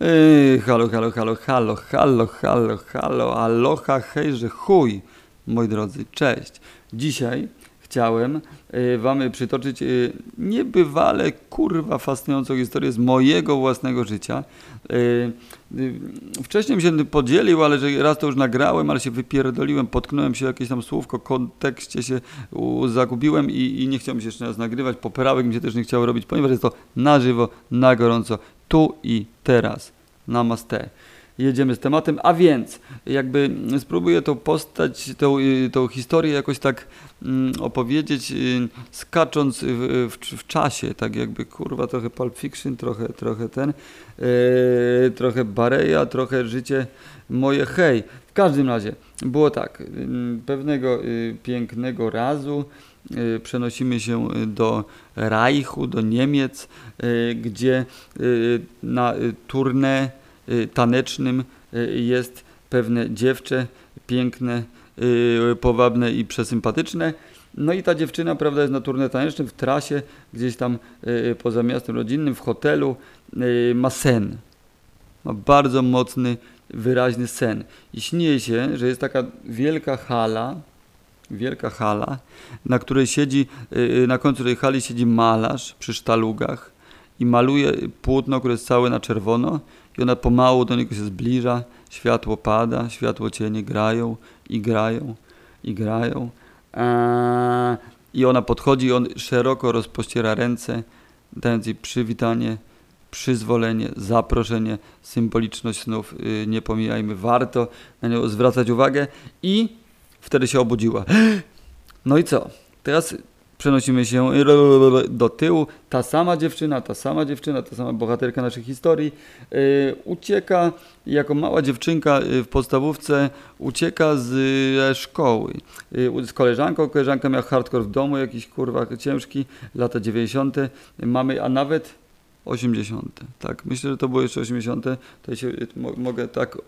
Yy, halo, halo, halo, halo, halo, halo, halo, aloha, hejże, chuj, moi drodzy, cześć. Dzisiaj chciałem y, wam przytoczyć y, niebywale, kurwa, fascynującą historię z mojego własnego życia. Y, wcześniej się podzielił, ale że raz to już nagrałem, ale się wypierdoliłem, potknąłem się jakieś tam słówko, kontekście się zagubiłem i, i nie chciałem się jeszcze raz nagrywać. Poprawek mi się też nie chciało robić, ponieważ jest to na żywo, na gorąco, tu i teraz. Namaste. Jedziemy z tematem, a więc jakby spróbuję tą postać, tą, y, tą historię jakoś tak mm, opowiedzieć, y, skacząc w, w, w, czasie, tak jakby kurwa trochę Pulp Fiction, trochę, trochę ten, yy, trochę Bareja, trochę życie moje hej. W każdym razie było tak, yy, pewnego yy, pięknego razu Y, przenosimy się do Reichu, do Niemiec, y, gdzie y, na turnę tanecznym jest pewne dziewczę, piękne, powabne i przesympatyczne. No i ta dziewczyna, prawda, jest na turnę tanecznym w trasie, gdzieś tam poza miastem rodzinnym, w hotelu, ma sen. Ma bardzo mocny, wyraźny sen. I śni jej się, że jest taka wielka hala, wielka hala, na której siedzi, y, y, na końcu tej hali siedzi malarz przy sztalugach i maluje płótno, które jest całe na czerwono i ona pomału do niego się zbliża, światło pada, światło cienie grają i grają i grają. I ona podchodzi i on szeroko rozpościera ręce, dając jej przywitanie, przyzwolenie, zaproszenie, symboliczność snów. Y, nie pomijajmy, warto na nią zwracać uwagę i Wtedy się obudziła. No i co? Teraz przenosimy się do tyłu. Ta sama dziewczyna, ta sama dziewczyna, ta sama bohaterka naszej historii yy, ucieka jako mała dziewczynka y, w podstawówce, ucieka z e, szkoły. Yy, z koleżanką, koleżanka miała hardcore w domu, jakiś kurwa ciężki, lata 90. Mamy, a nawet 80. Tak, myślę, że to było jeszcze 80. To się mogę tak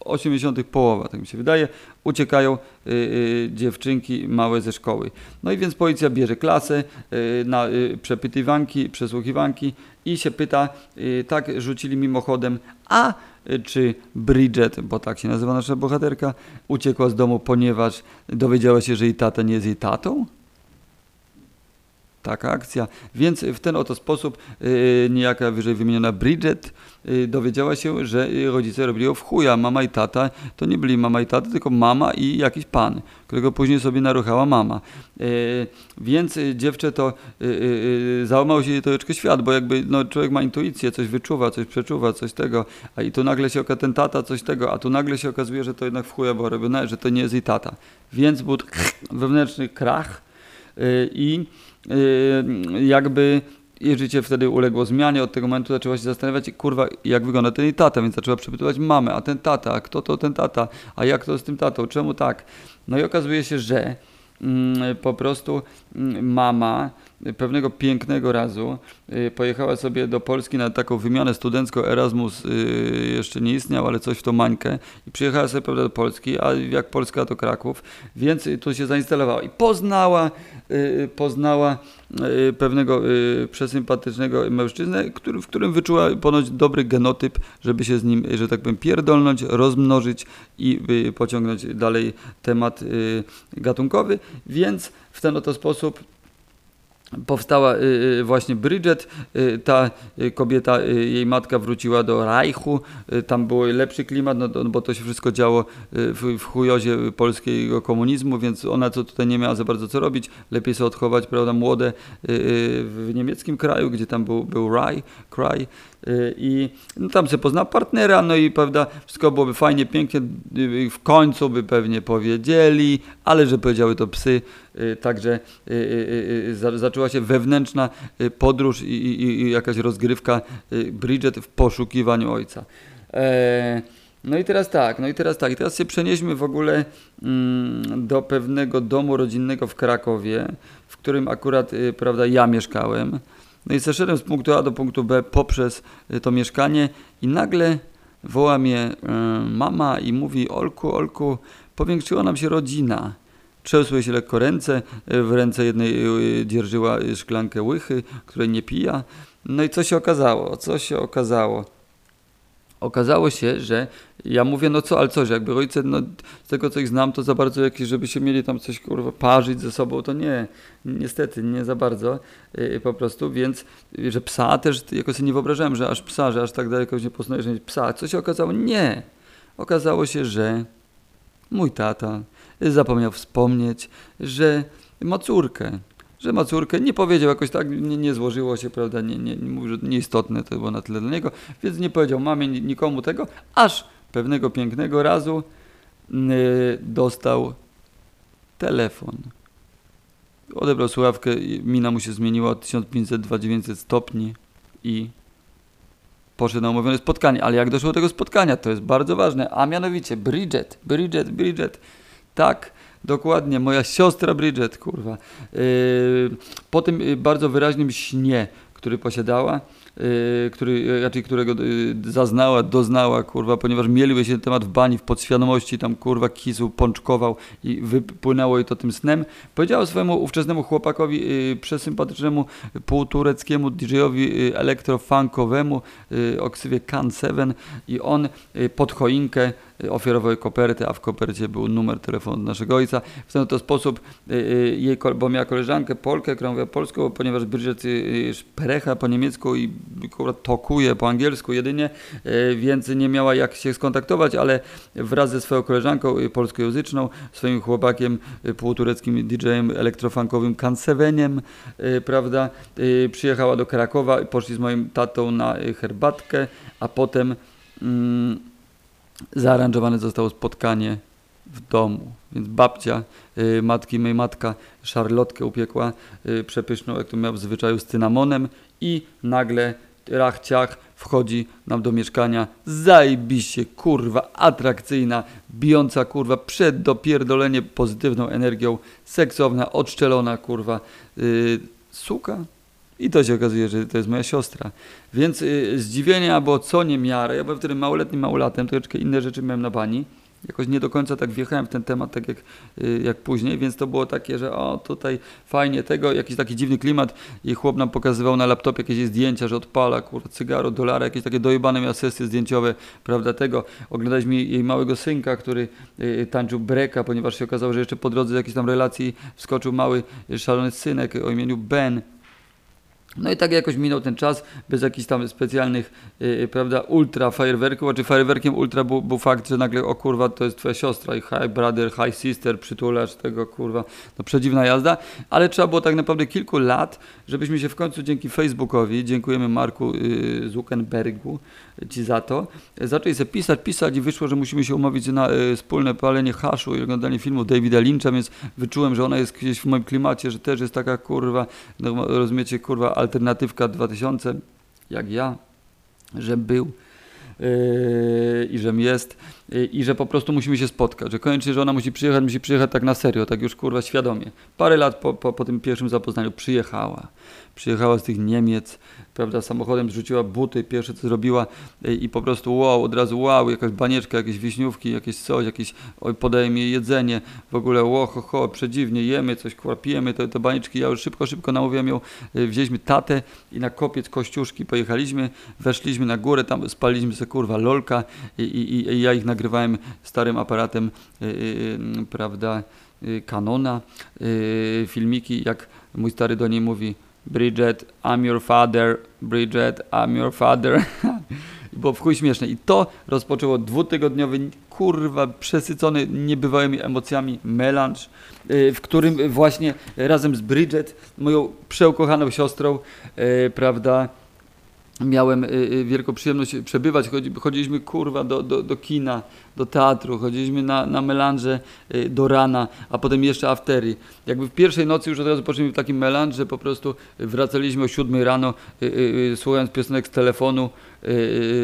80. połowa, tak mi się wydaje, uciekają y, y, dziewczynki małe ze szkoły. No i więc policja bierze klasę y, na y, przepytywanki, przesłuchiwanki i się pyta, y, tak rzucili mimochodem, a y, czy Bridget, bo tak się nazywa nasza bohaterka, uciekła z domu, ponieważ dowiedziała się, że jej tata nie jest jej tatą? Taka akcja. Więc w ten oto sposób yy, niejaka wyżej wymieniona Bridget yy, dowiedziała się, że rodzice robili ją w chuja. Mama i tata to nie byli mama i tata, tylko mama i jakiś pan, którego później sobie naruchała mama. Więc dziewczę to załamał się jej troszeczkę świat, bo jakby no, człowiek ma intuicję, coś wyczuwa, coś przeczuwa, coś tego, a i tu nagle się okazuje ten tata, coś tego, a tu nagle się okazuje, że to jednak w chuja było robione, że to nie jest jej tata. Więc był wewnętrzny krach i Y, jakby jej życie wtedy uległo zmianie. Od tego momentu zaczęła się zastanawiać, kurwa, jak wygląda ten jej tata, więc zaczęła przepytywać mamę, a ten tata, a kto to ten tata, a jak to z tym tatą, czemu tak? No i okazuje się, że mm, po prostu mm, mama pewnego pięknego razu y, pojechała sobie do Polski na taką wymianę studencką Erasmus y, jeszcze nie istniał, ale coś w to mańkę i przyjechała sobie prawda, do Polski, a jak Polska to Kraków, więc tu się zainstalowała i poznała, y, poznała pewnego przesympatycznego mężczyznę, w którym wyczuła ponoć dobry genotyp, żeby się z nim, że tak powiem, pierdolnąć, rozmnożyć i pociągnąć dalej temat gatunkowy, więc w ten oto sposób powstała y, y, właśnie Bridget, y, ta kobieta, jej matka wróciła do Reichu, tam był lepszy klimat, no, bo to się wszystko działo w, w chujozie polskiego komunizmu, więc ona to tutaj nie miała za bardzo co robić, lepiej sobie odchować, prawda, młode w niemieckim kraju, gdzie tam był, był Raj, kraj i no, tam się poznał partnera, no i prawda, wszystko byłoby fajnie, pięknie, w końcu by pewnie powiedzieli, ale że powiedziały to psy, także zaczęła się wewnętrzna y, podróż i, i, i jakaś rozgrywka y, Bridget w poszukiwaniu ojca. E, no i teraz tak, no i teraz tak, teraz się przenieśmy w ogóle mm, do pewnego domu rodzinnego w Krakowie, w którym akurat, y, prawda, ja mieszkałem. No i zeszedłem z punktu A do punktu B poprzez to mieszkanie i nagle woła mnie mama i mówi, Olku, Olku, powiększyła nam się rodzina. Trzęsły się lekko ręce, w ręce jednej y, dzierżyła szklankę łychy, której nie pija. No i co się okazało? Co się okazało? Okazało się, że ja mówię, no co, ale co, że jakby rodzice, no z tego co ich znam, to za bardzo jakieś, żeby się mieli tam coś kurwa parzyć ze sobą, to nie, niestety, nie za bardzo yy, po prostu, więc, że psa też, jakoś sobie nie wyobrażałem, że aż psa, że aż tak daleko się posunąć, że psa, co się okazało? Nie. Okazało się, że mój tata zapomniał wspomnieć, że ma córkę, że ma córkę, nie powiedział jakoś tak, nie, nie złożyło się, prawda, nie, nie, nie mówił, że nieistotne to było na tyle dla niego, więc nie powiedział mamie, nikomu tego, aż pewnego pięknego razu yy, dostał telefon. Odebrał słuchawkę, mina mu się zmieniła od 1500-2900 stopni i poszedł na umówione spotkanie. Ale jak doszło do tego spotkania, to jest bardzo ważne, a mianowicie Bridget, Bridget, Bridget, tak, Dokładnie, moja siostra Bridget, kurwa. Yy, po tym yy, bardzo wyraźnym śnie, który posiadała, yy, który, raczej którego yy, zaznała, doznała, kurwa, ponieważ mieliły się temat w bani, w podświadomości, tam kurwa kisu pączkował i wypłynęło jej to tym snem. Powiedziała swojemu ówczesnemu chłopakowi, yy, przesympatycznemu półtureckiemu DJ-owi yy, elektrofunkowemu yy, o ksywie Can 7 i on yy, pod choinkę ofiarował jej kopertę, a w kopercie był numer telefonu naszego ojca. W ten oto sposób y, y, jej, bo miała koleżankę Polkę, która mówiła polską, ponieważ Bridget y, szprecha po niemiecku i tokuje po angielsku jedynie, więc nie miała jak się skontaktować, ale wraz ze swoją koleżanką polskojęzyczną, swoim chłopakiem półtureckim DJ-em elektrofunkowym Kanseweniem, prawda, przyjechała do Krakowa poszli z moim tatą na herbatkę, a potem mm, zaaranżowane zostało spotkanie w domu. Więc babcia, y, matki, mojej matka, szarlotkę upiekła y, przepyszną, jak to miał w zwyczaju, z cynamonem i nagle rach ciach wchodzi nam do mieszkania, zajebiście, kurwa, atrakcyjna, bijąca, kurwa, przed dopierdolenie pozytywną energią, seksowna, odszczelona, kurwa, yy, suka, i to się okazuje, że to jest moja siostra. Więc y, zdziwienia było co niemiarę. Ja byłem wtedy małoletnim małolatem, troszeczkę inne rzeczy miałem na bani. Jakoś nie do końca tak wjechałem w ten temat, tak jak, y, jak później, więc to było takie, że o tutaj fajnie tego, jakiś taki dziwny klimat i chłop nam pokazywał na laptopie jakieś zdjęcia, że odpala, kurwa, cygaro, dolara, jakieś takie dojebane miał sesje zdjęciowe, prawda, tego. Oglądaliśmy jej małego synka, który y, tańczył breka, ponieważ się okazało, że jeszcze po drodze jakiejś tam relacji wskoczył mały, szalony synek o imieniu Ben, no i tak jakoś minął ten czas, bez jakichś tam specjalnych, yy, prawda, ultra fajerwerków, czy fajerwerkiem ultra był, był, fakt, że nagle, o kurwa, to jest twoja siostra i hi brother, hi sister, przytulacz tego, kurwa, no przedziwna jazda, ale trzeba było tak naprawdę kilku lat, żebyśmy się w końcu dzięki Facebookowi, dziękujemy Marku yy, Zuckerbergu Ci za to, zaczęli sobie pisać, pisać i wyszło, że musimy się umówić na yy, wspólne palenie haszu i oglądanie filmu Davida Lyncha, więc wyczułem, że ona jest gdzieś w moim klimacie, że też jest taka, kurwa, no, rozumiecie, kurwa, alternatywka 2000, jak ja, że był yy, i że jest yy, i że po prostu musimy się spotkać, że koniecznie, że ona musi przyjechać, musi przyjechać tak na serio, tak już kurwa świadomie. Parę lat po, po, po tym pierwszym zapoznaniu przyjechała przyjechała z tych Niemiec, prawda, samochodem zrzuciła buty, pierwsze co zrobiła i po prostu wow, od razu wow, jakaś banieczka, jakieś wiśniówki, jakieś coś, jakieś, oj, podaje mi jedzenie, w ogóle ło, ho, ho, przedziwnie, jemy coś, kłapiemy te, te banieczki, ja już szybko, szybko namówiłem ją, y, wzięliśmy tatę i na kopiec Kościuszki pojechaliśmy, weszliśmy na górę, tam spaliśmy sobie kurwa lolka i, i, i ja ich nagrywałem starym aparatem, yy, yy, prawda, Canona, y, filmiki, jak mój stary do niej mówi, Bridget, I'm your father, Bridget, I'm your father. Było w chuj śmieszne. I to rozpoczęło dwutygodniowy, kurwa, przesycony niebywałymi emocjami melanż, y, w którym właśnie razem z Bridget, moją przeukochaną siostrą, yy, prawda, miałem y, y, wielką przyjemność przebywać. Chodziliśmy kurwa do, do, do kina, do teatru, chodziliśmy na, na melanże y, do rana, a potem jeszcze aftery. Jakby w pierwszej nocy już od razu poszliśmy w takim melanż, że po prostu wracaliśmy o siódmej rano, słuchając piosenek z telefonu,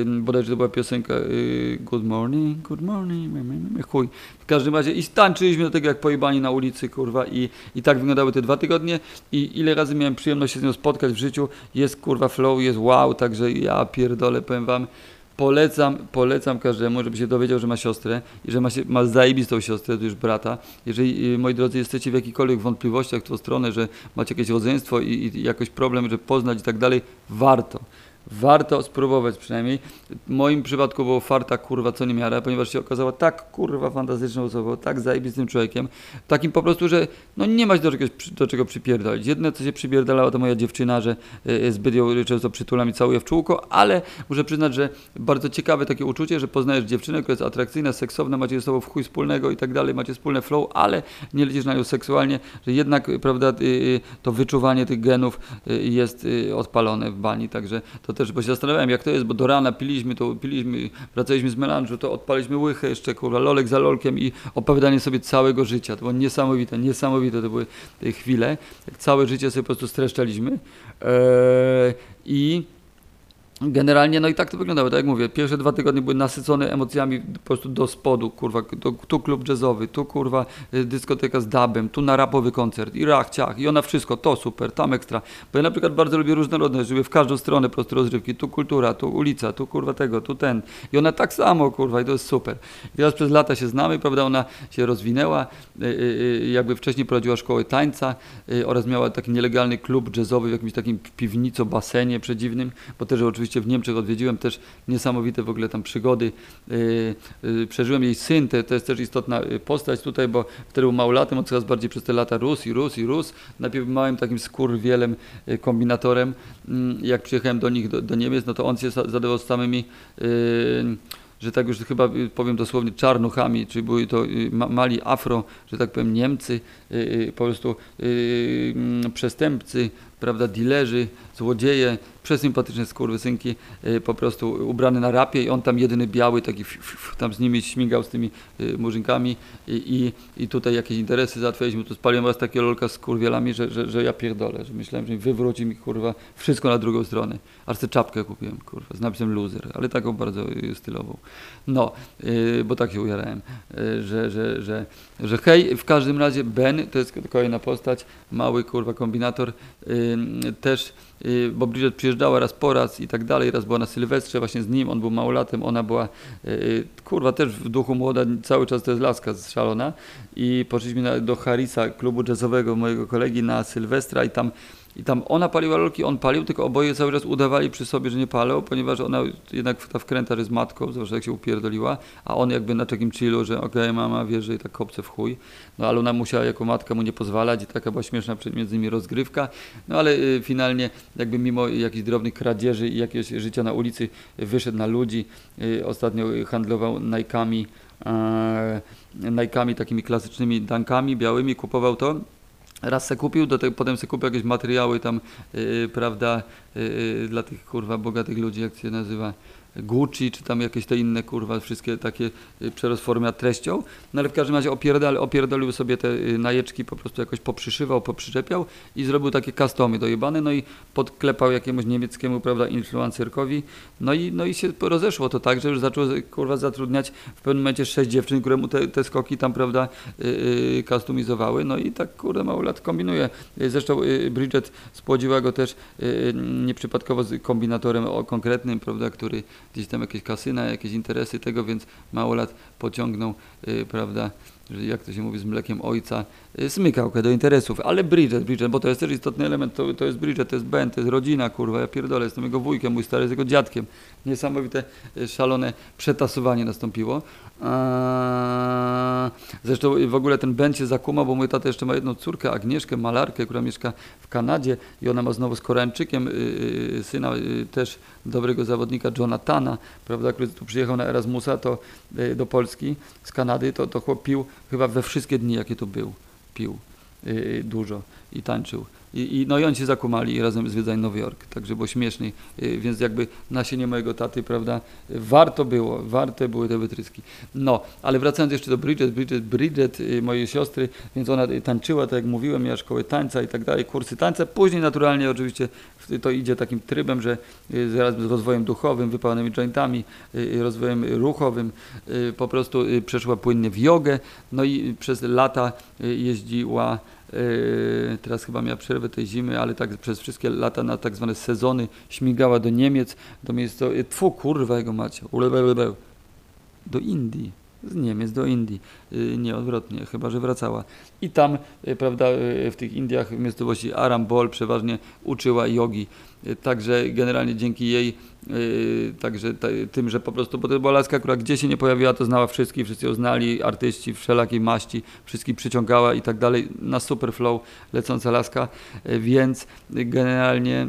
bodajże to była piosenka Good morning, good morning, chuj. W każdym razie i stańczyliśmy do tego jak pojebani na ulicy, kurwa i, i tak wyglądały te dwa tygodnie i ile razy miałem przyjemność się z nią spotkać w życiu, jest kurwa flow, jest wow, także ja pierdolę, powiem wam, polecam, polecam każdemu, żeby się dowiedział, że ma siostrę i że ma, się, ma zajebistą siostrę, to już brata. Jeżeli, y, moi drodzy, jesteście w jakichkolwiek wątpliwościach w tą stronę, że macie jakieś rodzeństwo i, i jakoś problem, że poznać i tak dalej, warto Warto spróbować przynajmniej. W moim przypadku było farta kurwa co nie miara, ponieważ się okazała tak kurwa fantastyczną osobą, tak zajebistym człowiekiem, takim po prostu, że no nie ma się do czegoś, do czego przypierdolić. Jedne co się przypierdalała to moja dziewczyna, że y, zbyt ją często przytulam i całuję w czółko, ale muszę przyznać, że bardzo ciekawe takie uczucie, że poznajesz dziewczynę, która jest atrakcyjna, seksowna, macie ze sobą w chuj wspólnego i tak dalej, macie wspólne flow, ale nie lecisz na nią seksualnie, że jednak, prawda, y, y, to wyczuwanie tych genów jest odpalone w bani, także to też, bo się zastanawiałem jak to jest, bo do rana piliśmy, to piliśmy, wracaliśmy z melanżu, to odpaliśmy łychę jeszcze, kurwa, lolek za lolkiem i opowiadanie sobie całego życia, to było niesamowite, niesamowite to były te chwile, jak całe życie sobie po prostu streszczaliśmy. Eee, i Generalnie, no i tak to wyglądało, tak jak mówię, pierwsze dwa tygodnie były nasycone emocjami po prostu do spodu, kurwa, tu klub jazzowy, tu kurwa y, dyskoteka z dubem, tu na rapowy koncert i rach, ciach i ona wszystko, to super, tam ekstra, bo ja na przykład bardzo lubię różnorodność, lubię w każdą stronę po prostu rozrywki, tu kultura, tu ulica, tu kurwa tego, tu ten i ona tak samo, kurwa, i to jest super. I teraz przez lata się znamy, prawda, ona się rozwinęła, y, y, jakby wcześniej prowadziła szkołę tańca oraz miała taki nielegalny klub jazzowy w jakimś takim piwnico, basenie przedziwnym, bo też oczywiście oczywiście w Niemczech odwiedziłem też niesamowite w ogóle tam przygody. Yy, yy, przeżyłem jej syn, to, jest też istotna y, postać tutaj, bo wtedy był małolatem, on coraz bardziej przez te lata rósł i rósł i rósł. Najpierw małym takim skurwielem, kombinatorem. Mm, jak przyjechałem do nich, do, do Niemiec, no to on się zadawał z samymi y, że tak już chyba y, powiem dosłownie czarnuchami, czyli byli to mali afro, że tak powiem Niemcy, po prostu mm, przestępcy, prawda, dilerzy, złodzieje, przesympatyczne skurwysynki, y, po prostu ubrany na rapie i on tam jedyny biały, taki tam z nimi śmigał z tymi y, murzynkami i, i, i tutaj jakieś interesy załatwialiśmy, tu spaliłem raz takie lolka z kurwielami, że, że, że ja pierdolę, że myślałem, że wywróci mi kurwa wszystko na drugą stronę. Aż tę czapkę kupiłem, kurwa, z napisem loser, ale taką bardzo y, stylową. No, bo tak się ujarałem, że, że, że, że hej, w każdym razie Ben, to jest kolejna postać, mały kurwa kombinator, też Y, bo Bridget przyjeżdżała raz po raz i tak dalej, raz była na Sylwestrze właśnie z nim, on był małolatem, ona była, y, y, kurwa, też w duchu młoda, cały czas to jest laska szalona. I poszliśmy do Harisa, klubu jazzowego mojego kolegi na Sylwestra i tam i tam ona paliła lolki, on palił, tylko oboje cały czas udawali przy sobie, że nie palą, ponieważ ona jednak ta wkręta jest matką, zawsze jak się upierdoliła, a on jakby na takim chillu, że okej, okay, mama wie, że i tak kopce w chuj. No ale ona musiała jako matka mu nie pozwalać i taka była śmieszna między nimi rozgrywka. No ale y, finalnie jakby mimo jakichś drobnych kradzieży i jakiegoś życia na ulicy wyszedł na ludzi. Y, ostatnio handlował Nike'ami, e, Nike'ami takimi klasycznymi dankami białymi, kupował to raz se kupił, do tego, potem se kupił jakieś materiały tam, yy, prawda, yy, dla tych kurwa bogatych ludzi, jak się nazywa, Gucci, czy tam jakieś te inne kurwa, wszystkie takie y, przerozformia treścią. No ale w każdym razie opierdal, opierdolił sobie te y, najeczki, po prostu jakoś poprzyszywał, poprzyczepiał i zrobił takie customy dojebane, no i podklepał jakiemuś niemieckiemu, prawda, influencerkowi. No i, no i się rozeszło to tak, że już zaczął kurwa zatrudniać w pewnym momencie sześć dziewczyn, które mu te, te skoki tam, prawda, yy, customizowały. No i tak kurde mało lat kombinuje. Zresztą Bridget spłodziła go też yy, nieprzypadkowo z kombinatorem o konkretnym, prawda, który gdzieś tam jakieś kasyna, jakieś interesy tego, więc mało lat pociągnął, yy, prawda, jak to się mówi, z mlekiem ojca, yy, smykałkę do interesów, ale Bridget, Bridget, bo to jest też istotny element, to, to jest Bridget, to jest Ben, to jest rodzina, kurwa, ja pierdolę, jestem jego wujkiem, mój stary jest jego dziadkiem. Niesamowite, yy, szalone przetasowanie nastąpiło. Zresztą w ogóle ten Ben się zakumał, bo mój tata jeszcze ma jedną córkę, Agnieszkę, malarkę, która mieszka w Kanadzie i ona ma znowu z Koreańczykiem yy, yy, syna, też dobrego zawodnika Jonathana, prawda, który tu przyjechał na Erasmusa to, do Polski z Kanady, to, to chłop pił chyba we wszystkie dni, jakie tu był, pił dużo i tańczył. I, I, no i oni się zakumali i razem zwiedzali Nowy Jork, także było śmieszniej, y, więc jakby nasienie mojego taty, prawda, warto było, warte były te wytryski. No, ale wracając jeszcze do Bridget, Bridget, Bridget y, mojej siostry, więc ona tańczyła, tak jak mówiłem, miała szkołę tańca i tak dalej, kursy tańca, później naturalnie oczywiście to idzie takim trybem, że y, zaraz z rozwojem duchowym, wypalonymi jointami, rozwojem ruchowym, po prostu przeszła płynnie w jogę, no i przez lata jeździła teraz chyba miała przerwę tej zimy, ale tak przez wszystkie lata na tak zwane sezony śmigała do Niemiec, do miejsca, tfu kurwa jego macie, do Indii. Z Niemiec do Indii. Y, Nie odwrotnie, chyba że wracała. I tam, y, prawda, y, w tych Indiach, w miejscowości Arambol przeważnie uczyła jogi. Także generalnie dzięki jej, także ta, tym, że po prostu, bo to była laska, która gdzie się nie pojawiła, to znała wszystkich, wszyscy ją znali, artyści wszelakiej maści, wszystkich przyciągała i tak dalej. Na super flow lecąca laska, więc generalnie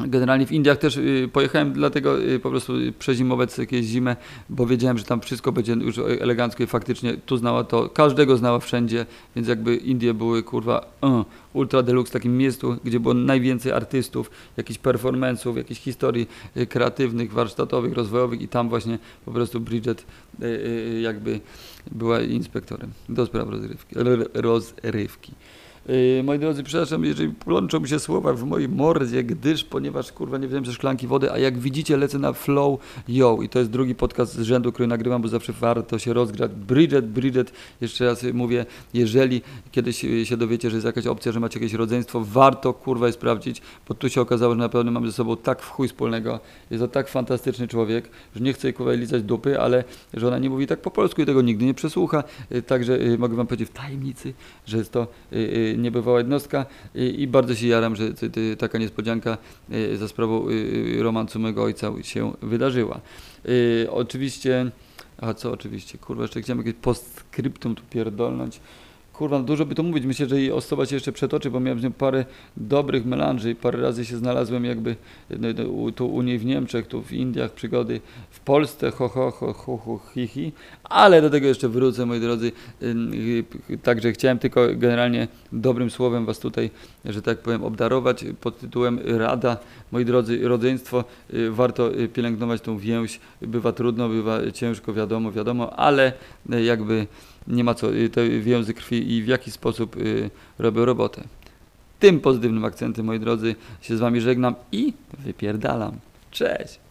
Generalnie w Indiach też y, pojechałem dlatego y, po prostu y, przezimować jakieś zimę, bo wiedziałem, że tam wszystko będzie już elegancko i faktycznie tu znała to, każdego znała wszędzie, więc jakby Indie były kurwa uh, ultra deluxe, takim miejscu, gdzie było najwięcej artystów, jakichś performance'ów, jakichś historii y, kreatywnych, warsztatowych, rozwojowych i tam właśnie po prostu Bridget y, y, jakby była inspektorem do spraw rozrywki. rozrywki. Yy, moi drodzy, przepraszam, jeżeli plączą mi się słowa w mojej mordzie, gdyż, ponieważ kurwa nie wziąłem ze szklanki wody, a jak widzicie lecę na flow yo. I to jest drugi podcast z rzędu, który nagrywam, bo zawsze warto się rozgrać. Bridget, Bridget, jeszcze raz mówię, jeżeli kiedyś się dowiecie, że jest jakaś opcja, że macie jakieś rodzeństwo, warto kurwa je sprawdzić, bo tu się okazało, że naprawdę mamy ze sobą tak w chuj wspólnego, jest to tak fantastyczny człowiek, że nie chcę kurwa lizać dupy, ale że ona nie mówi tak po polsku i tego nigdy nie przesłucha, Yy, także yy, mogę wam powiedzieć w tajemnicy, że jest to niebywała jednostka i, i bardzo się jaram, że ty, ty, taka niespodzianka y, za sprawą y, romansu mego ojca się wydarzyła. Oczywiście, a co oczywiście, kurwa, jeszcze chciałem jakieś postscriptum tu pierdolnąć. Kurwa, no dużo by tu mówić. Myślę, że jej osoba się jeszcze przetoczy, bo miałem z nią parę dobrych melanży i parę razy się znalazłem jakby no, no, tu u niej w Niemczech, tu w Indiach przygody, w Polsce, ho, ho, ho, ho, ho hi, hi. Ale do tego jeszcze wrócę, moi drodzy. Y, Także chciałem tylko generalnie dobrym słowem Was tutaj, że tak powiem, obdarować pod tytułem Rada. Moi drodzy, rodzeństwo, y, warto y, pielęgnować tą więź. Bywa trudno, bywa ciężko, wiadomo, wiadomo, ale jakby nie ma co, y, te więzy krwi i w jaki sposób y, robią robotę. Tym pozytywnym akcentem, moi drodzy, się z Wami żegnam i wypierdalam. Cześć!